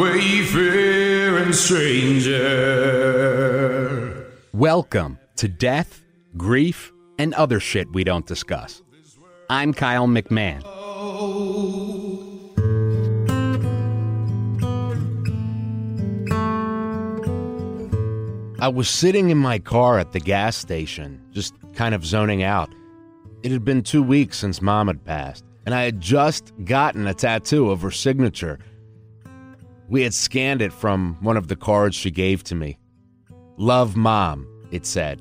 wayfaring stranger. Welcome to Death, Grief, and Other Shit We Don't Discuss. I'm Kyle McMahon. I was sitting in my car at the gas station, just kind of zoning out. It had been two weeks since mom had passed, and I had just gotten a tattoo of her signature. We had scanned it from one of the cards she gave to me. Love mom, it said.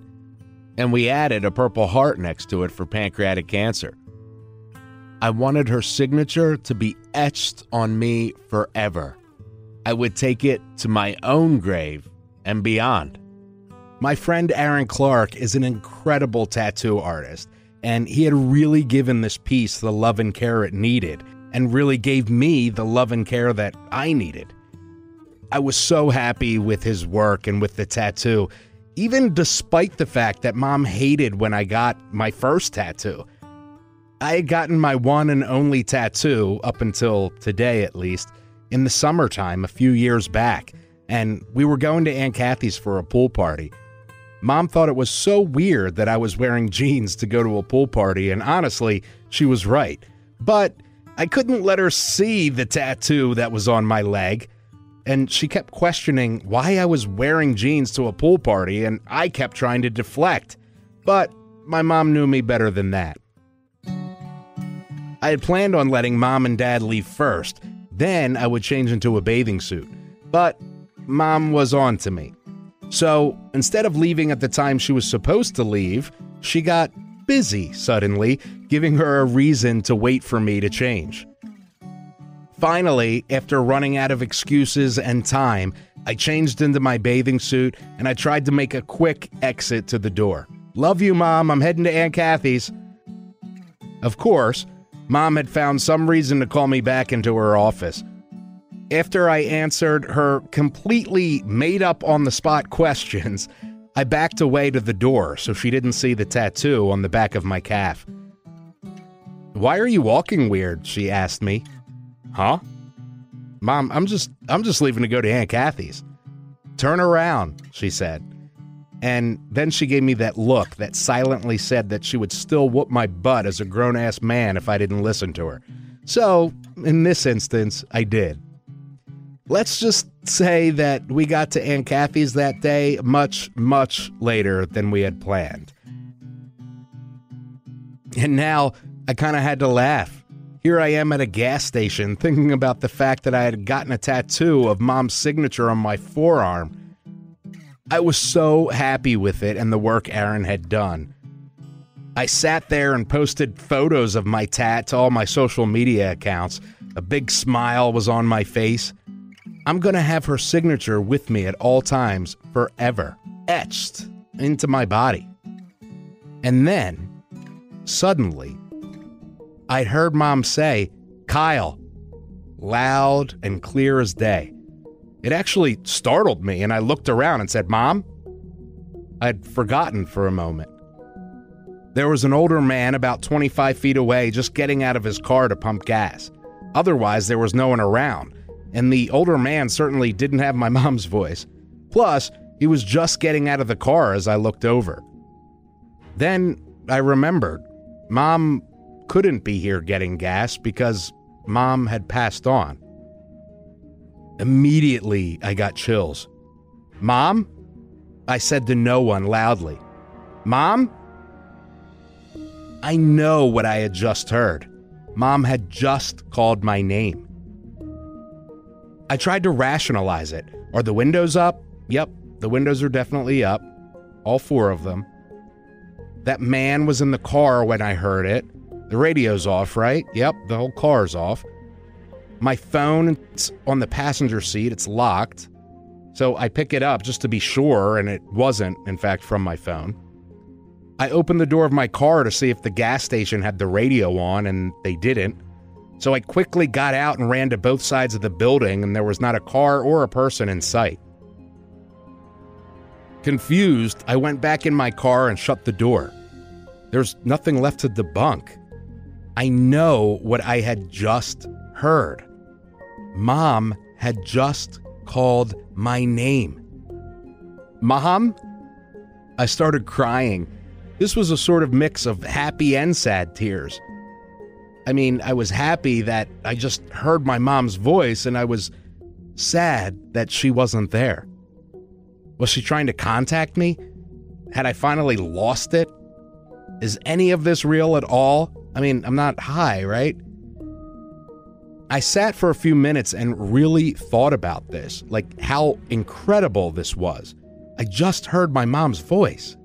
And we added a purple heart next to it for pancreatic cancer. I wanted her signature to be etched on me forever. I would take it to my own grave and beyond. My friend Aaron Clark is an incredible tattoo artist, and he had really given this piece the love and care it needed, and really gave me the love and care that I needed. I was so happy with his work and with the tattoo, even despite the fact that mom hated when I got my first tattoo. I had gotten my one and only tattoo, up until today at least, in the summertime a few years back, and we were going to Aunt Kathy's for a pool party. Mom thought it was so weird that I was wearing jeans to go to a pool party, and honestly, she was right. But I couldn't let her see the tattoo that was on my leg, and she kept questioning why I was wearing jeans to a pool party, and I kept trying to deflect. But my mom knew me better than that. I had planned on letting mom and dad leave first, then I would change into a bathing suit. But mom was on to me. So instead of leaving at the time she was supposed to leave, she got busy suddenly, giving her a reason to wait for me to change. Finally, after running out of excuses and time, I changed into my bathing suit and I tried to make a quick exit to the door. Love you, Mom. I'm heading to Aunt Kathy's. Of course, Mom had found some reason to call me back into her office. After I answered her completely made up on the spot questions, I backed away to the door so she didn't see the tattoo on the back of my calf. Why are you walking weird? she asked me. Huh? Mom, I'm just I'm just leaving to go to Aunt Kathy's. Turn around, she said. And then she gave me that look that silently said that she would still whoop my butt as a grown ass man if I didn't listen to her. So, in this instance, I did. Let's just say that we got to Aunt Kathy's that day much, much later than we had planned. And now I kind of had to laugh. Here I am at a gas station thinking about the fact that I had gotten a tattoo of mom's signature on my forearm. I was so happy with it and the work Aaron had done. I sat there and posted photos of my tat to all my social media accounts. A big smile was on my face. I'm going to have her signature with me at all times forever, etched into my body. And then, suddenly, I'd heard mom say, Kyle, loud and clear as day. It actually startled me, and I looked around and said, Mom? I'd forgotten for a moment. There was an older man about 25 feet away just getting out of his car to pump gas. Otherwise, there was no one around, and the older man certainly didn't have my mom's voice. Plus, he was just getting out of the car as I looked over. Then I remembered mom couldn't be here getting gas because mom had passed on. Immediately, I got chills. Mom? I said to no one loudly. Mom? I know what I had just heard. Mom had just called my name. I tried to rationalize it. Are the windows up? Yep, the windows are definitely up. All four of them. That man was in the car when I heard it. The radio's off, right? Yep, the whole car's off. My phone on the passenger seat, it's locked. So I pick it up just to be sure, and it wasn't, in fact, from my phone. I opened the door of my car to see if the gas station had the radio on, and they didn't. So I quickly got out and ran to both sides of the building, and there was not a car or a person in sight. Confused, I went back in my car and shut the door. There's nothing left to debunk. I know what I had just heard. Mom had just called my name. Mom? I started crying. This was a sort of mix of happy and sad tears. I mean, I was happy that I just heard my mom's voice, and I was sad that she wasn't there. Was she trying to contact me? Had I finally lost it? Is any of this real at all? I mean, I'm not high, right? I sat for a few minutes and really thought about this, like how incredible this was. I just heard my mom's voice.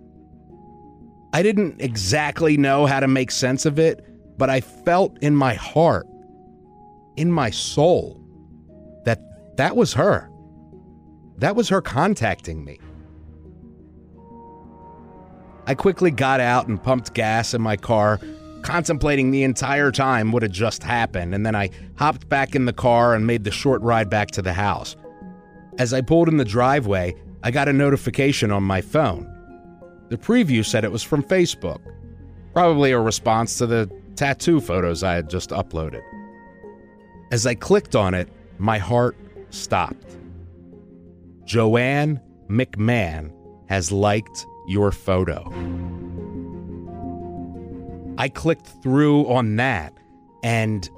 I didn't exactly know how to make sense of it, but I felt in my heart, in my soul, that that was her. That was her contacting me. I quickly got out and pumped gas in my car, contemplating the entire time what had just happened, and then I hopped back in the car and made the short ride back to the house. As I pulled in the driveway, I got a notification on my phone. The preview said it was from Facebook, probably a response to the tattoo photos I had just uploaded. As I clicked on it, my heart stopped. Joanne McMahon has liked your photo. I clicked through on that, and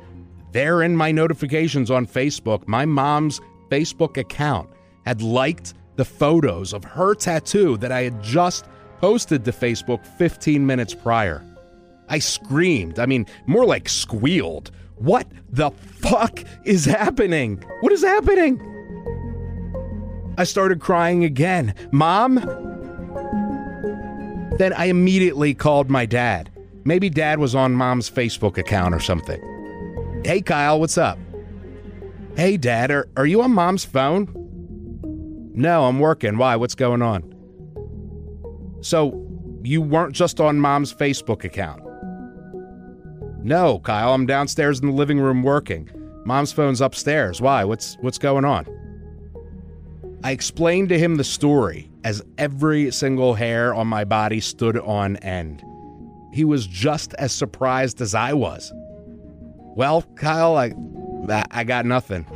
there in my notifications on Facebook, my mom's Facebook account had liked the photos of her tattoo that I had just posted to Facebook 15 minutes prior. I screamed. I mean, more like squealed. What the fuck is happening? What is happening? I started crying again. Mom? Then I immediately called my dad. Maybe dad was on mom's Facebook account or something. Hey, Kyle, what's up? Hey, dad, are, are you on mom's phone? No, I'm working. Why? What's going on? So, you weren't just on mom's Facebook account? No, Kyle, I'm downstairs in the living room working. Mom's phone's upstairs. Why? What's what's going on? I explained to him the story as every single hair on my body stood on end. He was just as surprised as I was. Well, Kyle, I I got nothing.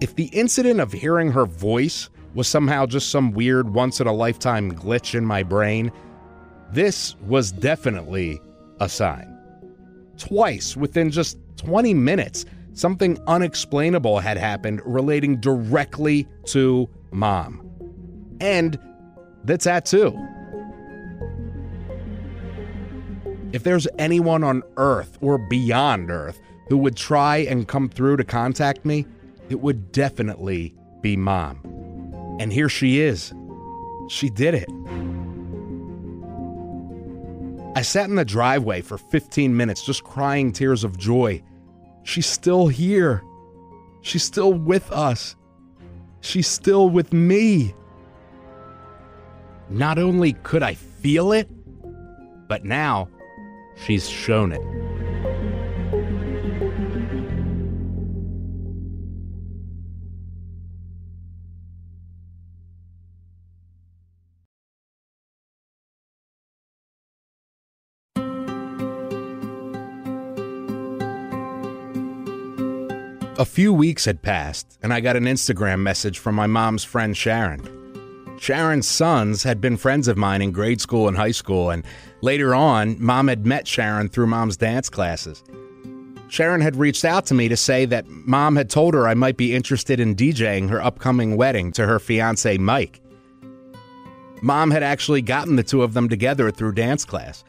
If the incident of hearing her voice was somehow just some weird once in a lifetime glitch in my brain, this was definitely a sign. Twice within just 20 minutes, something unexplainable had happened relating directly to mom. And the tattoo. If there's anyone on Earth or beyond Earth who would try and come through to contact me, it would definitely be mom. And here she is. She did it. I sat in the driveway for 15 minutes just crying tears of joy. She's still here. She's still with us. She's still with me. Not only could I feel it, but now she's shown it. A few weeks had passed, and I got an Instagram message from my mom's friend Sharon. Sharon's sons had been friends of mine in grade school and high school, and later on, mom had met Sharon through mom's dance classes. Sharon had reached out to me to say that mom had told her I might be interested in DJing her upcoming wedding to her fiance Mike. Mom had actually gotten the two of them together through dance class.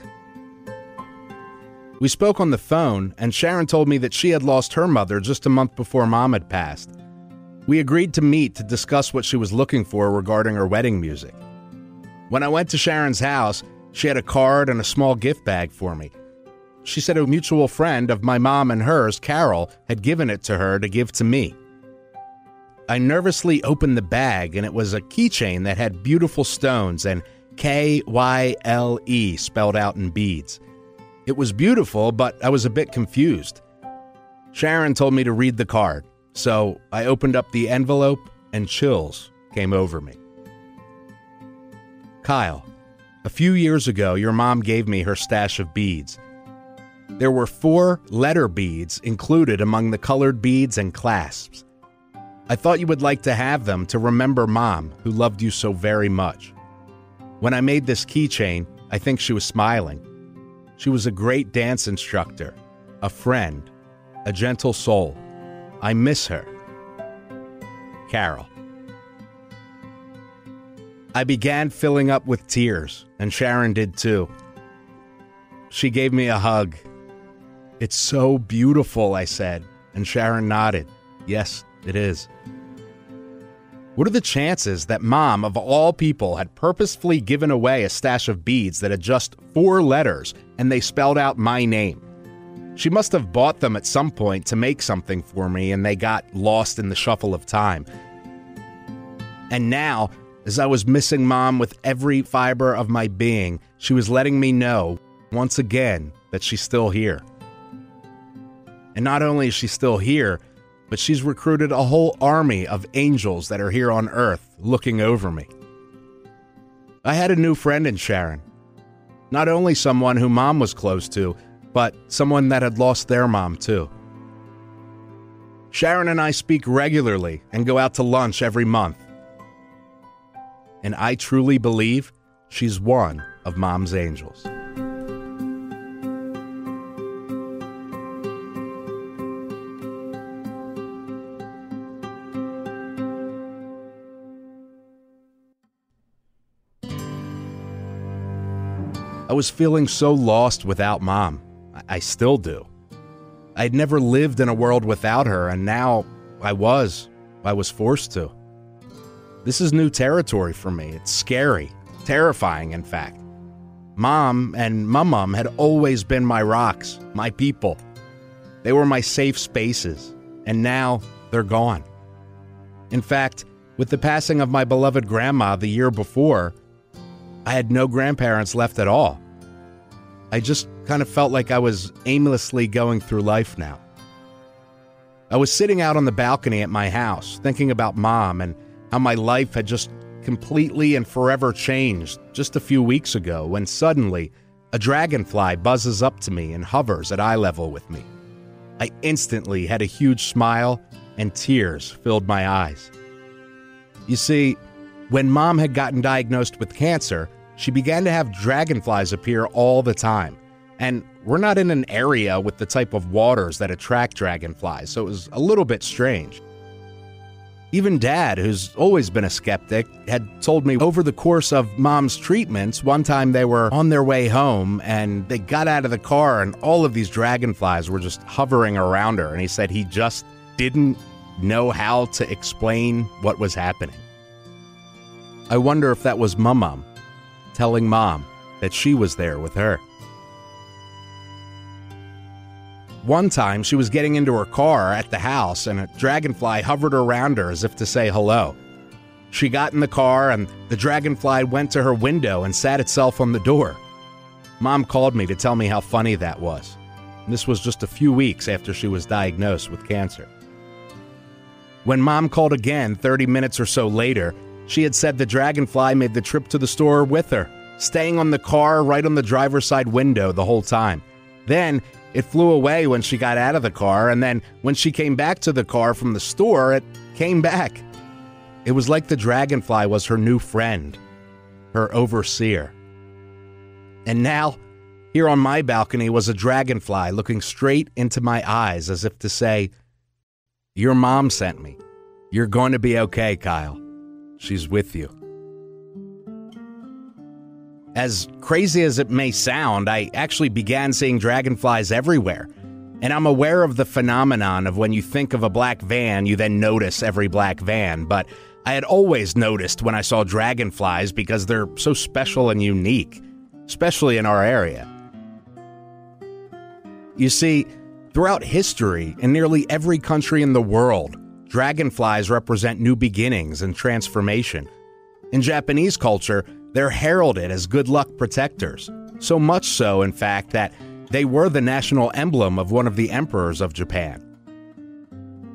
We spoke on the phone, and Sharon told me that she had lost her mother just a month before mom had passed. We agreed to meet to discuss what she was looking for regarding her wedding music. When I went to Sharon's house, she had a card and a small gift bag for me. She said a mutual friend of my mom and hers, Carol, had given it to her to give to me. I nervously opened the bag, and it was a keychain that had beautiful stones and K Y L E spelled out in beads. It was beautiful, but I was a bit confused. Sharon told me to read the card, so I opened up the envelope and chills came over me. Kyle, a few years ago, your mom gave me her stash of beads. There were four letter beads included among the colored beads and clasps. I thought you would like to have them to remember mom, who loved you so very much. When I made this keychain, I think she was smiling. She was a great dance instructor, a friend, a gentle soul. I miss her. Carol. I began filling up with tears, and Sharon did too. She gave me a hug. It's so beautiful, I said, and Sharon nodded. Yes, it is. What are the chances that mom, of all people, had purposefully given away a stash of beads that had just four letters and they spelled out my name? She must have bought them at some point to make something for me and they got lost in the shuffle of time. And now, as I was missing mom with every fiber of my being, she was letting me know, once again, that she's still here. And not only is she still here, but she's recruited a whole army of angels that are here on earth looking over me. I had a new friend in Sharon. Not only someone who mom was close to, but someone that had lost their mom too. Sharon and I speak regularly and go out to lunch every month. And I truly believe she's one of mom's angels. I was feeling so lost without mom. I still do. I'd never lived in a world without her, and now I was. I was forced to. This is new territory for me. It's scary, terrifying, in fact. Mom and mum had always been my rocks, my people. They were my safe spaces, and now they're gone. In fact, with the passing of my beloved grandma the year before, I had no grandparents left at all. I just kind of felt like I was aimlessly going through life now. I was sitting out on the balcony at my house, thinking about mom and how my life had just completely and forever changed just a few weeks ago when suddenly a dragonfly buzzes up to me and hovers at eye level with me. I instantly had a huge smile and tears filled my eyes. You see, when mom had gotten diagnosed with cancer, she began to have dragonflies appear all the time. And we're not in an area with the type of waters that attract dragonflies, so it was a little bit strange. Even dad, who's always been a skeptic, had told me over the course of mom's treatments, one time they were on their way home and they got out of the car and all of these dragonflies were just hovering around her. And he said he just didn't know how to explain what was happening. I wonder if that was Mum telling Mom that she was there with her. One time, she was getting into her car at the house, and a dragonfly hovered around her as if to say hello. She got in the car, and the dragonfly went to her window and sat itself on the door. Mom called me to tell me how funny that was. This was just a few weeks after she was diagnosed with cancer. When mom called again 30 minutes or so later, she had said the dragonfly made the trip to the store with her, staying on the car right on the driver's side window the whole time. Then it flew away when she got out of the car, and then when she came back to the car from the store, it came back. It was like the dragonfly was her new friend, her overseer. And now, here on my balcony was a dragonfly looking straight into my eyes as if to say, Your mom sent me. You're going to be okay, Kyle. She's with you. As crazy as it may sound, I actually began seeing dragonflies everywhere. And I'm aware of the phenomenon of when you think of a black van, you then notice every black van. But I had always noticed when I saw dragonflies because they're so special and unique, especially in our area. You see, throughout history, in nearly every country in the world, dragonflies represent new beginnings and transformation. In Japanese culture, they're heralded as good luck protectors. So much so, in fact, that they were the national emblem of one of the emperors of Japan.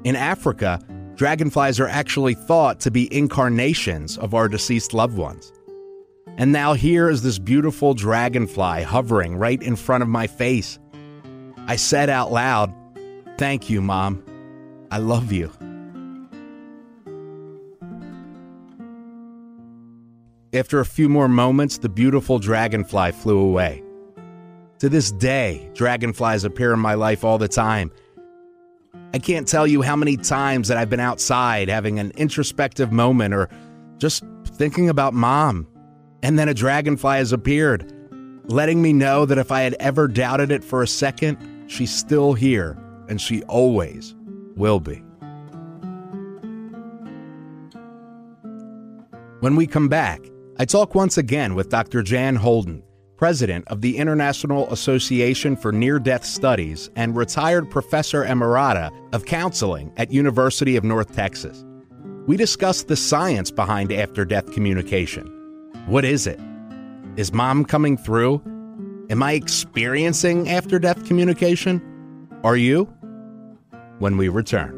In Africa, dragonflies are actually thought to be incarnations of our deceased loved ones. And now here is this beautiful dragonfly hovering right in front of my face. I said out loud, Thank you, Mom. I love you. After a few more moments, the beautiful dragonfly flew away. To this day, dragonflies appear in my life all the time. I can't tell you how many times that I've been outside having an introspective moment or just thinking about mom, and then a dragonfly has appeared, letting me know that if I had ever doubted it for a second, she's still here and she always will be. When we come back, I talk once again with Dr. Jan Holden, president of the International Association for Near Death Studies and retired professor emerita of counseling at University of North Texas. We discuss the science behind after death communication. What is it? Is mom coming through? Am I experiencing after death communication? Are you? When we return.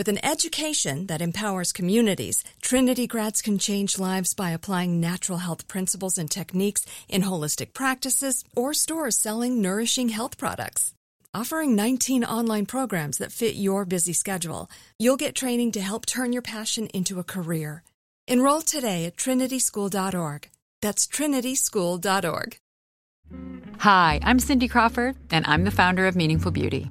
With an education that empowers communities, Trinity grads can change lives by applying natural health principles and techniques in holistic practices or stores selling nourishing health products. Offering 19 online programs that fit your busy schedule, you'll get training to help turn your passion into a career. Enroll today at trinityschool.org. That's trinityschool.org. Hi, I'm Cindy Crawford, and I'm the founder of Meaningful Beauty.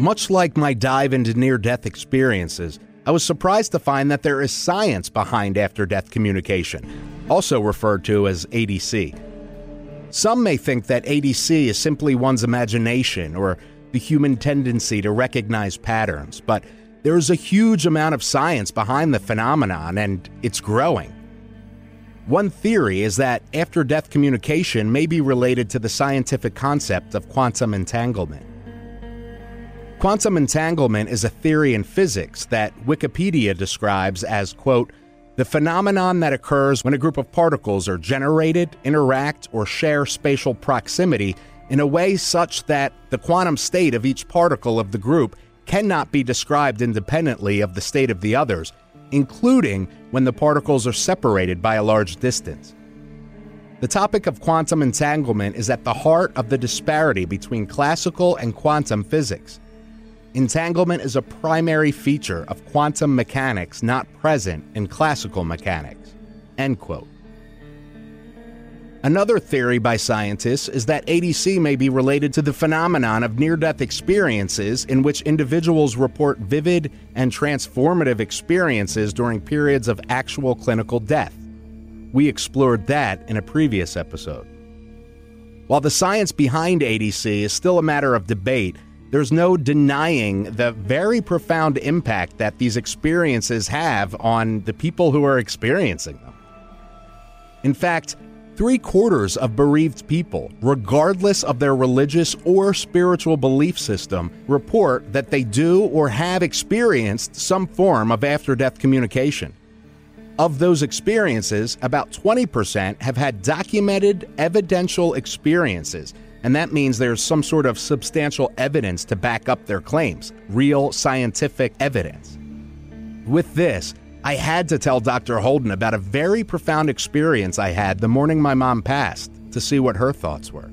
Much like my dive into near death experiences, I was surprised to find that there is science behind after death communication, also referred to as ADC. Some may think that ADC is simply one's imagination or the human tendency to recognize patterns, but there is a huge amount of science behind the phenomenon and it's growing. One theory is that after death communication may be related to the scientific concept of quantum entanglement. Quantum entanglement is a theory in physics that Wikipedia describes as, quote, the phenomenon that occurs when a group of particles are generated, interact, or share spatial proximity in a way such that the quantum state of each particle of the group cannot be described independently of the state of the others, including when the particles are separated by a large distance. The topic of quantum entanglement is at the heart of the disparity between classical and quantum physics. Entanglement is a primary feature of quantum mechanics not present in classical mechanics. End quote. Another theory by scientists is that ADC may be related to the phenomenon of near death experiences in which individuals report vivid and transformative experiences during periods of actual clinical death. We explored that in a previous episode. While the science behind ADC is still a matter of debate, there's no denying the very profound impact that these experiences have on the people who are experiencing them. In fact, three quarters of bereaved people, regardless of their religious or spiritual belief system, report that they do or have experienced some form of after death communication. Of those experiences, about 20% have had documented evidential experiences and that means there's some sort of substantial evidence to back up their claims, real scientific evidence. With this, I had to tell Dr. Holden about a very profound experience I had the morning my mom passed to see what her thoughts were.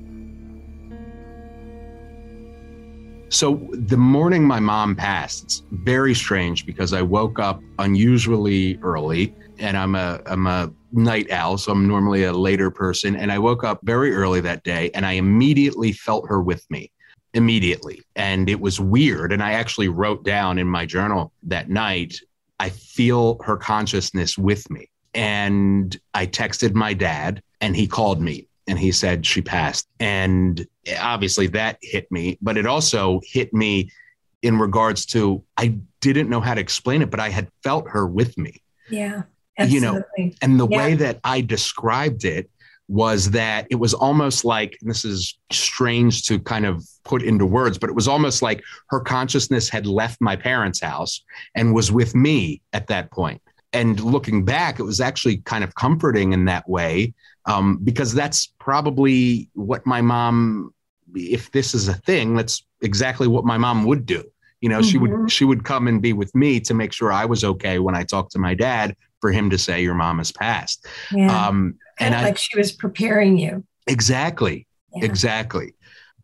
So, the morning my mom passed, it's very strange because I woke up unusually early and I'm a I'm a night owl, so I'm normally a later person. And I woke up very early that day and I immediately felt her with me. Immediately. And it was weird. And I actually wrote down in my journal that night, I feel her consciousness with me. And I texted my dad and he called me and he said she passed. And obviously that hit me, but it also hit me in regards to I didn't know how to explain it, but I had felt her with me. Yeah. Absolutely. you know and the yeah. way that i described it was that it was almost like this is strange to kind of put into words but it was almost like her consciousness had left my parents house and was with me at that point and looking back it was actually kind of comforting in that way um, because that's probably what my mom if this is a thing that's exactly what my mom would do you know mm-hmm. she would mm-hmm. she would come and be with me to make sure i was okay when i talked to my dad for him to say your mom has passed. Yeah. Um, and I, like she was preparing you. Exactly. Yeah. Exactly.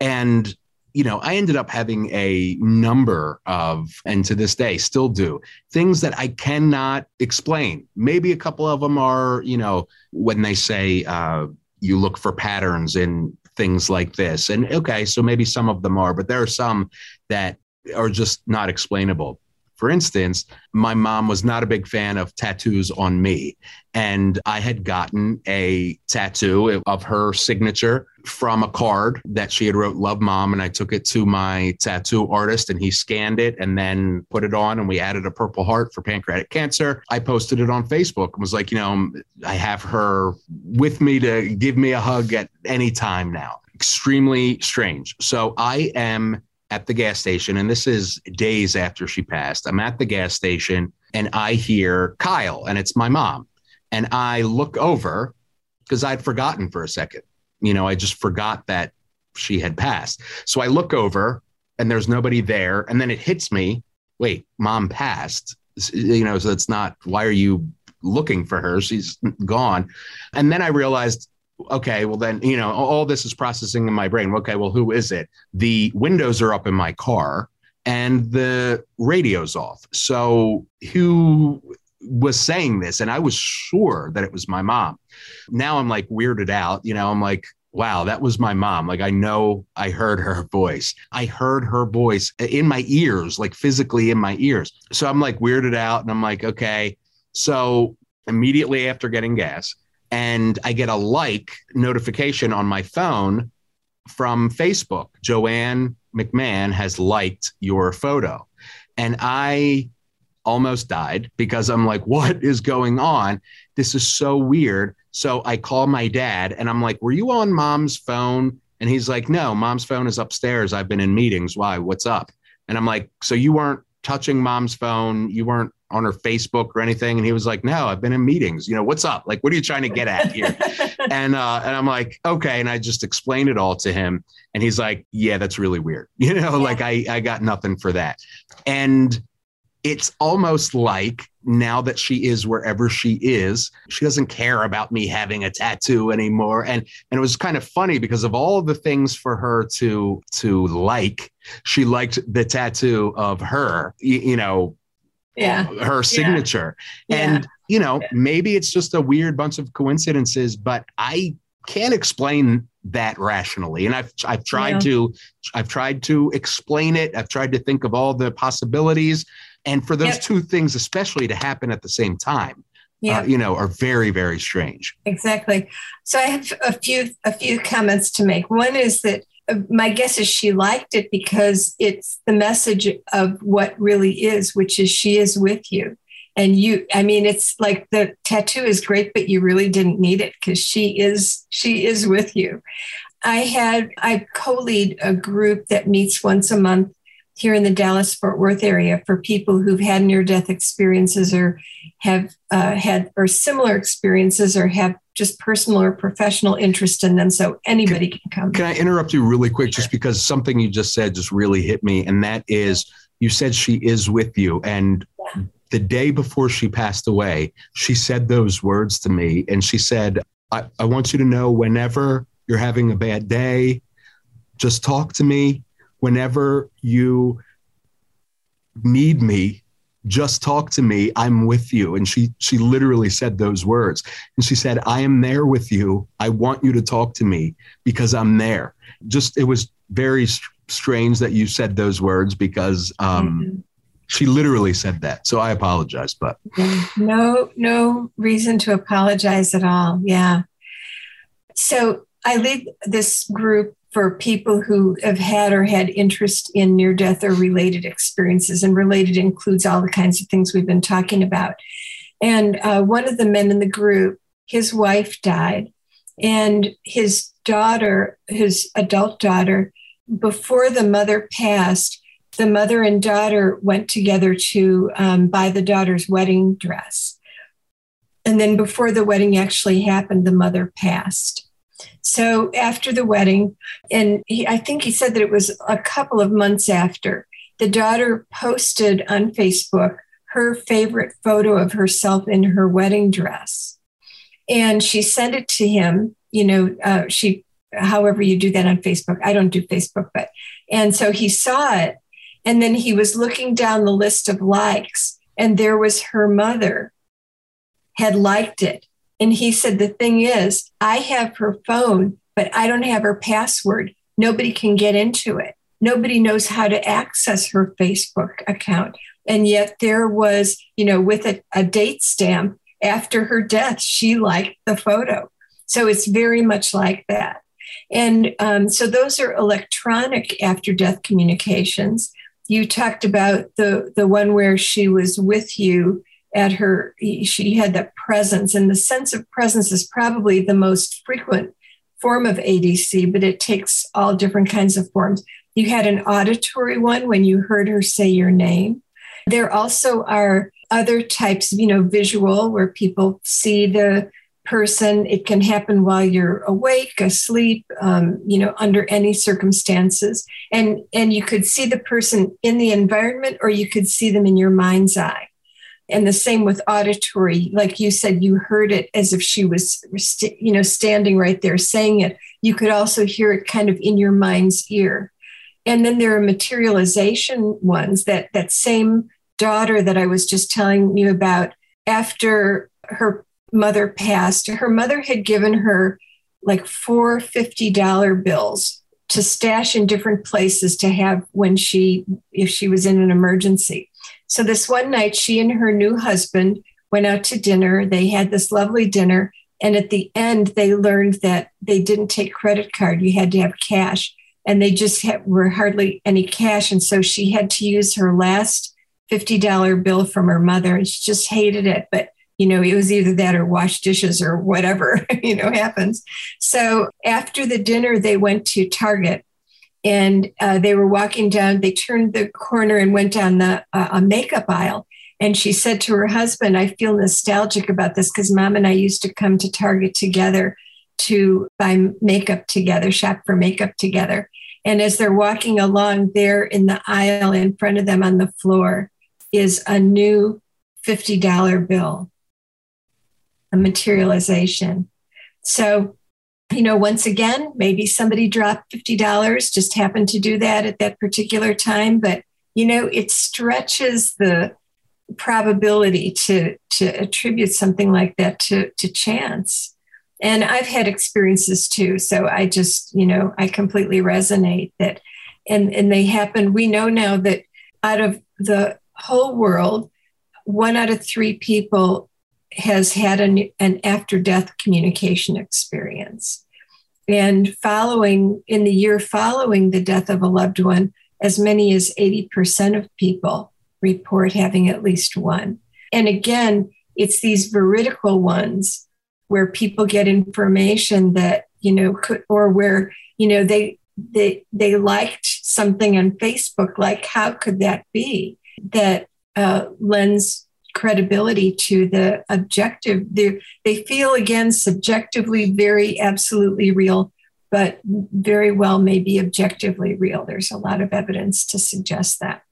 And you know, I ended up having a number of, and to this day still do, things that I cannot explain. Maybe a couple of them are, you know, when they say uh, you look for patterns in things like this. And okay, so maybe some of them are, but there are some that are just not explainable. For instance, my mom was not a big fan of tattoos on me. And I had gotten a tattoo of her signature from a card that she had wrote love mom and i took it to my tattoo artist and he scanned it and then put it on and we added a purple heart for pancreatic cancer. I posted it on facebook and was like you know um, i have her with me to give me a hug at any time now. Extremely strange. So i am at the gas station, and this is days after she passed. I'm at the gas station and I hear Kyle, and it's my mom. And I look over because I'd forgotten for a second. You know, I just forgot that she had passed. So I look over and there's nobody there. And then it hits me wait, mom passed. You know, so it's not, why are you looking for her? She's gone. And then I realized okay, well then, you know, all this is processing in my brain. Okay, well, who is it? The windows are up in my car and the radio's off. So who was saying this? And I was sure that it was my mom. Now I'm like weirded out. You know, I'm like, wow, that was my mom. Like I know I heard her voice. I heard her voice uh, in my ears, like physically in my ears. So I'm like weirded out and I'm like, okay. So immediately after getting gas, and I get a like notification on my phone from Facebook. Joanne McMahon has liked your photo. And I almost died because I'm like, what is going on? This is so weird. So I call my dad and I'm like, were you on mom's phone? And he's like, no, mom's phone is upstairs. I've been in meetings. Why? What's up? And I'm like, so you weren't touching mom's phone? You weren't on her Facebook or anything? And he was like, No, I've been in meetings. You know, what's up? Like, what are you trying to get at here? and uh, and I'm like, okay. And I just explained it all to him. And he's like, Yeah, that's really weird. You know, yeah. like I, I got nothing for that. And it's almost like now that she is wherever she is, she doesn't care about me having a tattoo anymore. And and it was kind of funny because of all of the things for her to to like, she liked the tattoo of her, you, you know, yeah. her signature. Yeah. And, you know, yeah. maybe it's just a weird bunch of coincidences, but I can't explain that rationally. And I've I've tried yeah. to I've tried to explain it. I've tried to think of all the possibilities. And for those yep. two things, especially to happen at the same time, yeah. Uh, you know, are very, very strange. Exactly. So I have a few a few comments to make. One is that my guess is she liked it because it's the message of what really is, which is she is with you. And you, I mean, it's like the tattoo is great, but you really didn't need it because she is, she is with you. I had, I co lead a group that meets once a month here in the Dallas Fort Worth area for people who've had near death experiences or have uh, had or similar experiences or have just personal or professional interest in them. So anybody can, can come. Can I interrupt you really quick just because something you just said just really hit me? And that is you said she is with you. And yeah. the day before she passed away, she said those words to me. And she said, I, I want you to know whenever you're having a bad day, just talk to me whenever you need me just talk to me i'm with you. And she she literally said those words. And she said i am there with you. I want you to talk to me because i'm there. Just it was very strange that you said those words because um mm-hmm. she literally said that. So i apologize but no no reason to apologize at all. Yeah. So i lead this group for people who have had or had interest in near death or related experiences. And related includes all the kinds of things we've been talking about. And uh, one of the men in the group, his wife died, and his daughter, his adult daughter, before the mother passed, the mother and daughter went together to um, buy the daughter's wedding dress. And then before the wedding actually happened, the mother passed. So after the wedding, and he, I think he said that it was a couple of months after, the daughter posted on Facebook her favorite photo of herself in her wedding dress. And she sent it to him. You know, uh, she, however you do that on Facebook. I don't do Facebook, but, and so he saw it. And then he was looking down the list of likes, and there was her mother had liked it. And he said, The thing is, I have her phone, but I don't have her password. Nobody can get into it. Nobody knows how to access her Facebook account. And yet there was, you know, with a, a date stamp after her death, she liked the photo. So it's very much like that. And um, so those are electronic after death communications. You talked about the the one where she was with you at her, she had that presence, and the sense of presence is probably the most frequent form of ADC, but it takes all different kinds of forms. You had an auditory one when you heard her say your name. There also are other types, you know, visual, where people see the person. It can happen while you're awake, asleep, um, you know, under any circumstances. And, and you could see the person in the environment or you could see them in your mind's eye. And the same with auditory. Like you said, you heard it as if she was, you know, standing right there saying it. You could also hear it kind of in your mind's ear. And then there are materialization ones that that same daughter that I was just telling you about after her mother passed, her mother had given her like four $50 bills to stash in different places to have when she, if she was in an emergency. So this one night, she and her new husband went out to dinner. They had this lovely dinner. And at the end, they learned that they didn't take credit card. You had to have cash. And they just had, were hardly any cash. And so she had to use her last $50 bill from her mother. And she just hated it. But you know, it was either that or wash dishes or whatever, you know, happens. So after the dinner, they went to Target and uh, they were walking down. They turned the corner and went down the uh, makeup aisle. And she said to her husband, I feel nostalgic about this because mom and I used to come to Target together to buy makeup together, shop for makeup together. And as they're walking along there in the aisle in front of them on the floor is a new $50 bill a materialization. So, you know, once again, maybe somebody dropped $50, just happened to do that at that particular time, but you know, it stretches the probability to to attribute something like that to to chance. And I've had experiences too, so I just, you know, I completely resonate that and and they happen. We know now that out of the whole world, one out of three people has had an, an after death communication experience. And following, in the year following the death of a loved one, as many as 80% of people report having at least one. And again, it's these veridical ones where people get information that, you know, could, or where, you know, they, they, they liked something on Facebook, like, how could that be? That uh, lends credibility to the objective. They, they feel, again, subjectively very absolutely real, but very well may be objectively real. There's a lot of evidence to suggest that.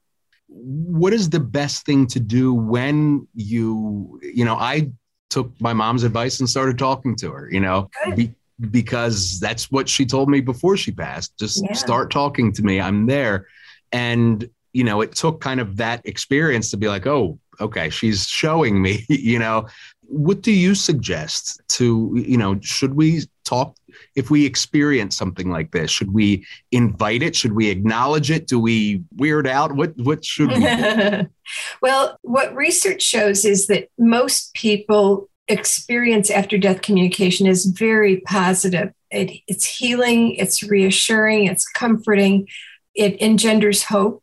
What is the best thing to do when you, you know, I took my mom's advice and started talking to her, you know, be, because that's what she told me before she passed. Just yeah. start talking to me. I'm there. And, you know, it took kind of that experience to be like, oh, okay, she's showing me, you know, what do you suggest to, you know, should we talk if we experience something like this? Should we invite it? Should we acknowledge it? Do we weird out? What what should we well, what research shows is that most people experience after death communication is very positive. It, it's healing, it's reassuring, it's comforting, it engenders hope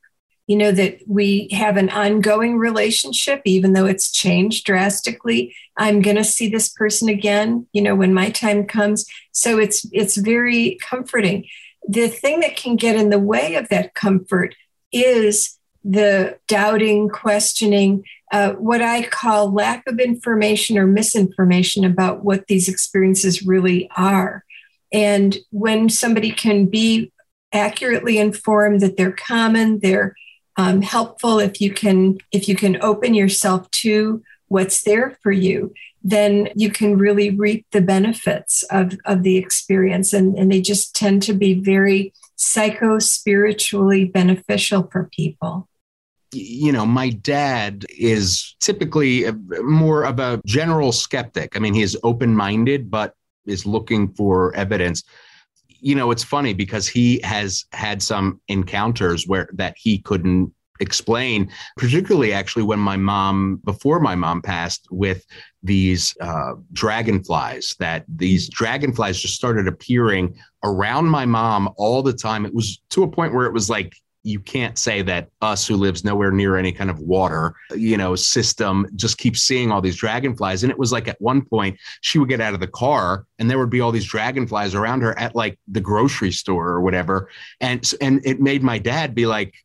you know that we have an ongoing relationship even though it's changed drastically. I'm going to see this person again you know when my time comes. So it's it's very comforting. The thing that can get in the way of that comfort is the doubting questioning uh, what i call lack of information or misinformation about what these experiences really are. And when somebody can be accurately informed that they're common they're um, helpful. If you can if you can open yourself to what's there for you then you can really reap the benefits of, of the experience. And, and they just tend to be very psycho spiritually beneficial for people. You know, my dad is typically more of a general skeptic. I mean, he is open minded, but is looking for evidence you know, it's funny because he has had some encounters where that he couldn't explain, particularly actually when my mom, before my mom passed, with these uh, dragonflies, that these dragonflies just started appearing around my mom all the time. It was to a point where it was like, you can't say that us who lives nowhere near any kind of water, you know, system just keeps seeing all these dragonflies. And it was like at one point she would get out of the car and there would be all these dragonflies around her at like the grocery store or whatever. And and it made my dad be like,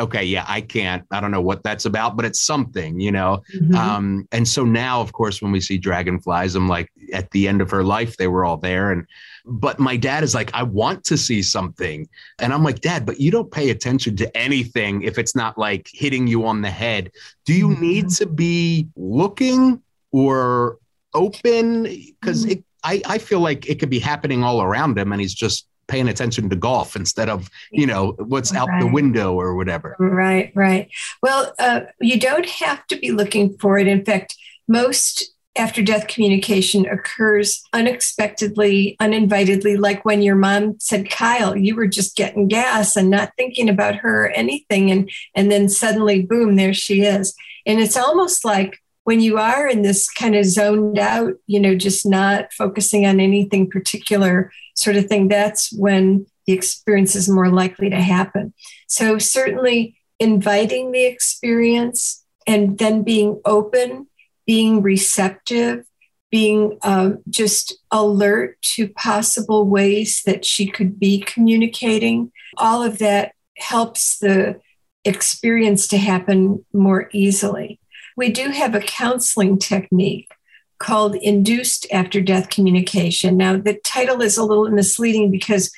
okay, yeah, I can't, I don't know what that's about, but it's something, you know? Mhm. Um, and so now, of course, when we see dragonflies, I'm like, at the end of her life, they were all there. And, but my dad is like, I want to see something. And I'm like, Dad, but you don't pay attention to anything if it's not like hitting you on the head. Do you need to be looking or open? Because it I, I feel like it could be happening all around him and he's just paying attention to golf instead of, you know, what's out the window or whatever. Right, right. Well, uh, you don't have to be looking for it. In fact, most after death communication occurs unexpectedly, uninvitedly, like when your mom said, Kyle, you were just getting gas and not thinking about her or anything. And, and then suddenly, boom, there she is. And it's almost like when you are in this kind of zoned out, you know, just not focusing on anything particular sort of thing, that's when the experience is more likely to happen. So, certainly inviting the experience and then being open, being receptive, being um, just alert to possible ways that she could be communicating, all of that helps the experience to happen more easily. We do have a counseling technique called induced after death communication. Now, the title is a little misleading because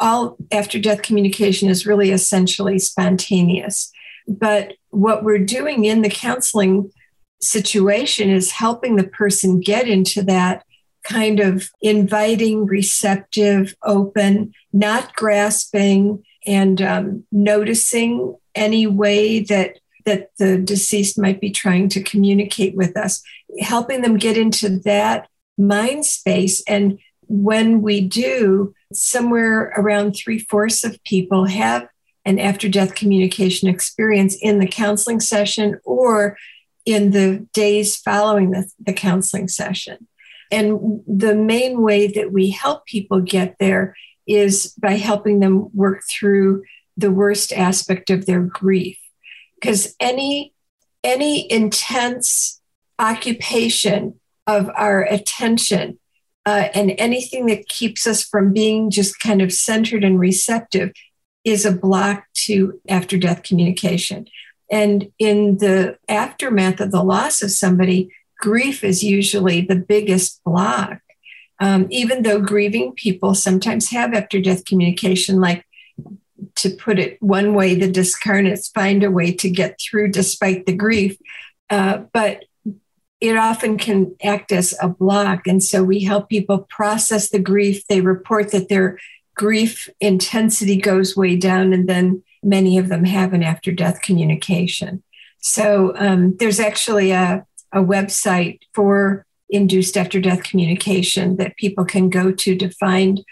all after death communication is really essentially spontaneous. But what we're doing in the counseling situation is helping the person get into that kind of inviting, receptive, open, not grasping, and um, noticing any way that that the deceased might be trying to communicate with us, helping them get into that mind space. And when we do, somewhere around three fourths of people have an after death communication experience in the counseling session or in the days following the, the counseling session. And the main way that we help people get there is by helping them work through the worst aspect of their grief. Because any any intense occupation of our attention uh, and anything that keeps us from being just kind of centered and receptive is a block to after death communication. And in the aftermath of the loss of somebody, grief is usually the biggest block. Um, even though grieving people sometimes have after death communication, like to put it one way, the discarnates find a way to get through despite the grief. Uh, but it often can act as a block. And so we help people process the grief. They report that their grief intensity goes way down, and then many of them have an after death communication. So um, there's actually a, a website for induced after death communication that people can go to to find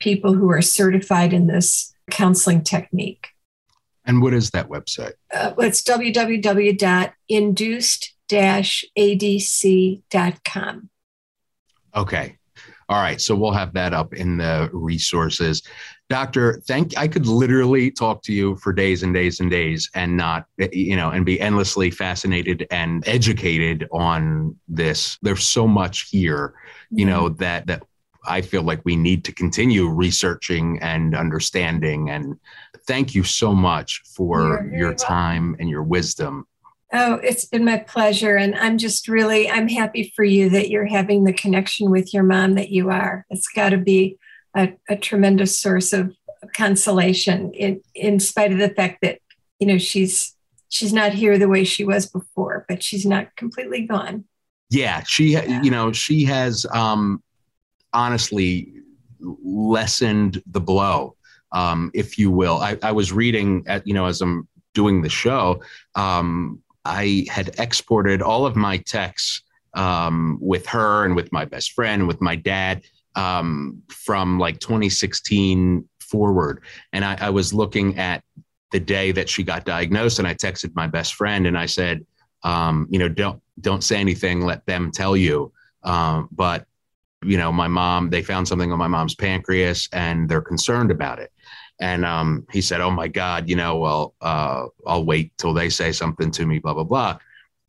people who are certified in this counseling technique. And what is that website? Uh, it's www.induced-adc.com. Okay. All right. So we'll have that up in the resources. Doctor, thank I could literally talk to you for days and days and days and not, eh, you know, and be endlessly fascinated and educated on this. There's so much here, you know, that that I feel like we need to continue researching and understanding. And thank you so much for your welcome. time and your wisdom. Oh, it's been my pleasure. And I'm just really, I'm happy for you that you're having the connection with your mom that you are. It's got to be a, a tremendous source of consolation in, in spite of the fact that, you know, she's, she's not here the way she was before, but she's not completely gone. yeah she you know she has um honestly lessened the blow um if you will i, I was reading at you know as i'm doing the show um i had exported all of my texts um with her and with my best friend and with my dad um from like 2016 forward and I, I was looking at the day that she got diagnosed and i texted my best friend and i said um, you know, don't don't say anything. Let them tell you. Um, but you know, my mom, they found something on my mom's pancreas, and they're concerned about it. And um, he said, "Oh my God, you know, well, uh, I'll wait till they say something to me." Blah blah blah.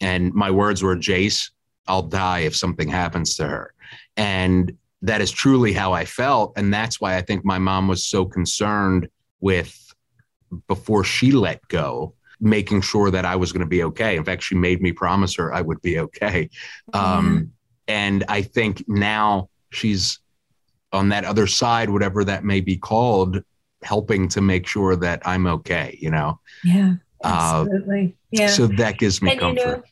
And my words were, "Jace, I'll die if something happens to her." And that is truly how I felt, and that's why I think my mom was so concerned with before she let go, making sure that I was going to be okay. In fact, she made me promise her I would be okay. Um, and I think now she's on that other side, whatever that may be called, helping to make sure that I'm okay, you know? Yeah. Uh, Absolutely. yeah. So that gives me And, you comfort. know,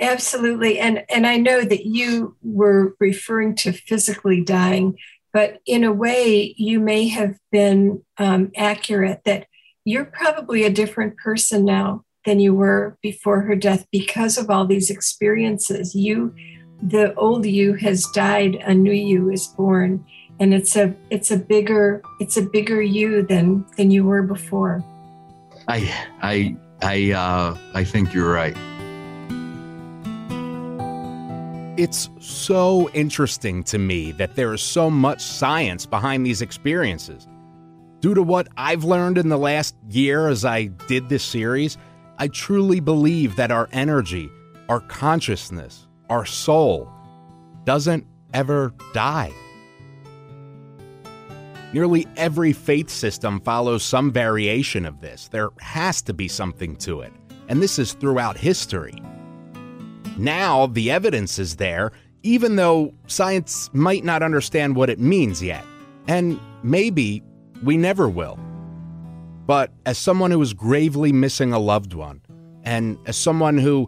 absolutely. And and I know that you were referring to physically dying, but in a way, you may have been um, accurate that you're probably a different person now than you were before her death because of all these experiences. You, the old you has died, a new you is born, and it's a it's a bigger it's a bigger you than than you were before. I I I uh I think you're right. It's so interesting to me that there is so much science behind these experiences. Due to what I've learned in the last year as I did this series, I truly believe that our energy, our consciousness, our soul doesn't ever die. Nearly every faith system follows some variation of this. There has to be something to it. And this is throughout history. Now the evidence is there, even though science might not understand what it means yet. And maybe we never will. But as someone who is gravely missing a loved one, and as someone who,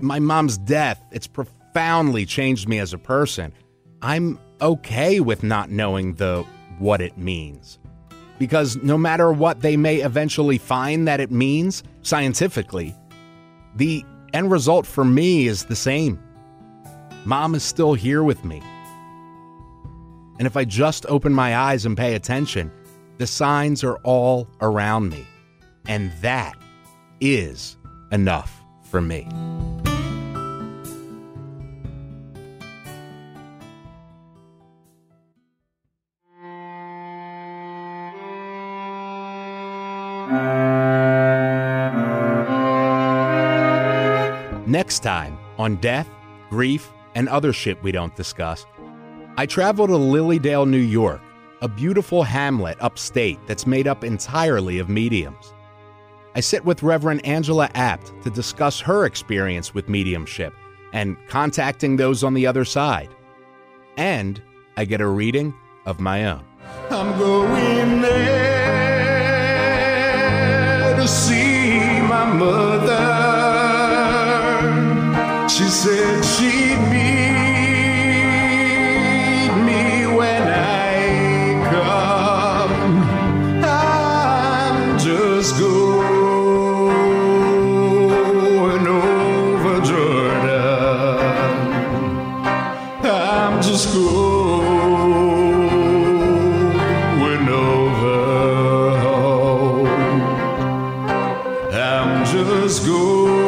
my mom's death, it's profoundly changed me as a person, I'm okay with not knowing the what it means. Because no matter what they may eventually find that it means, scientifically, the end result for me is the same. Mom is still here with me. And if I just open my eyes and pay attention, the signs are all around me. And that is enough for me. Next time on Death, Grief, and Other Shit We Don't Discuss, I travel to Lily Dale, New York, a beautiful hamlet upstate that's made up entirely of mediums. I sit with Reverend Angela Apt to discuss her experience with mediumship and contacting those on the other side. And I get a reading of my own. I'm going there to see my mother. I'm just going.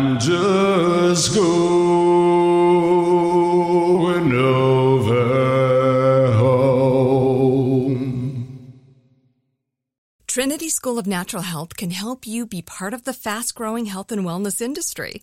I'm just going over home. Trinity School of Natural Health can help you be part of the fast growing health and wellness industry.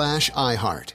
slash iHeart.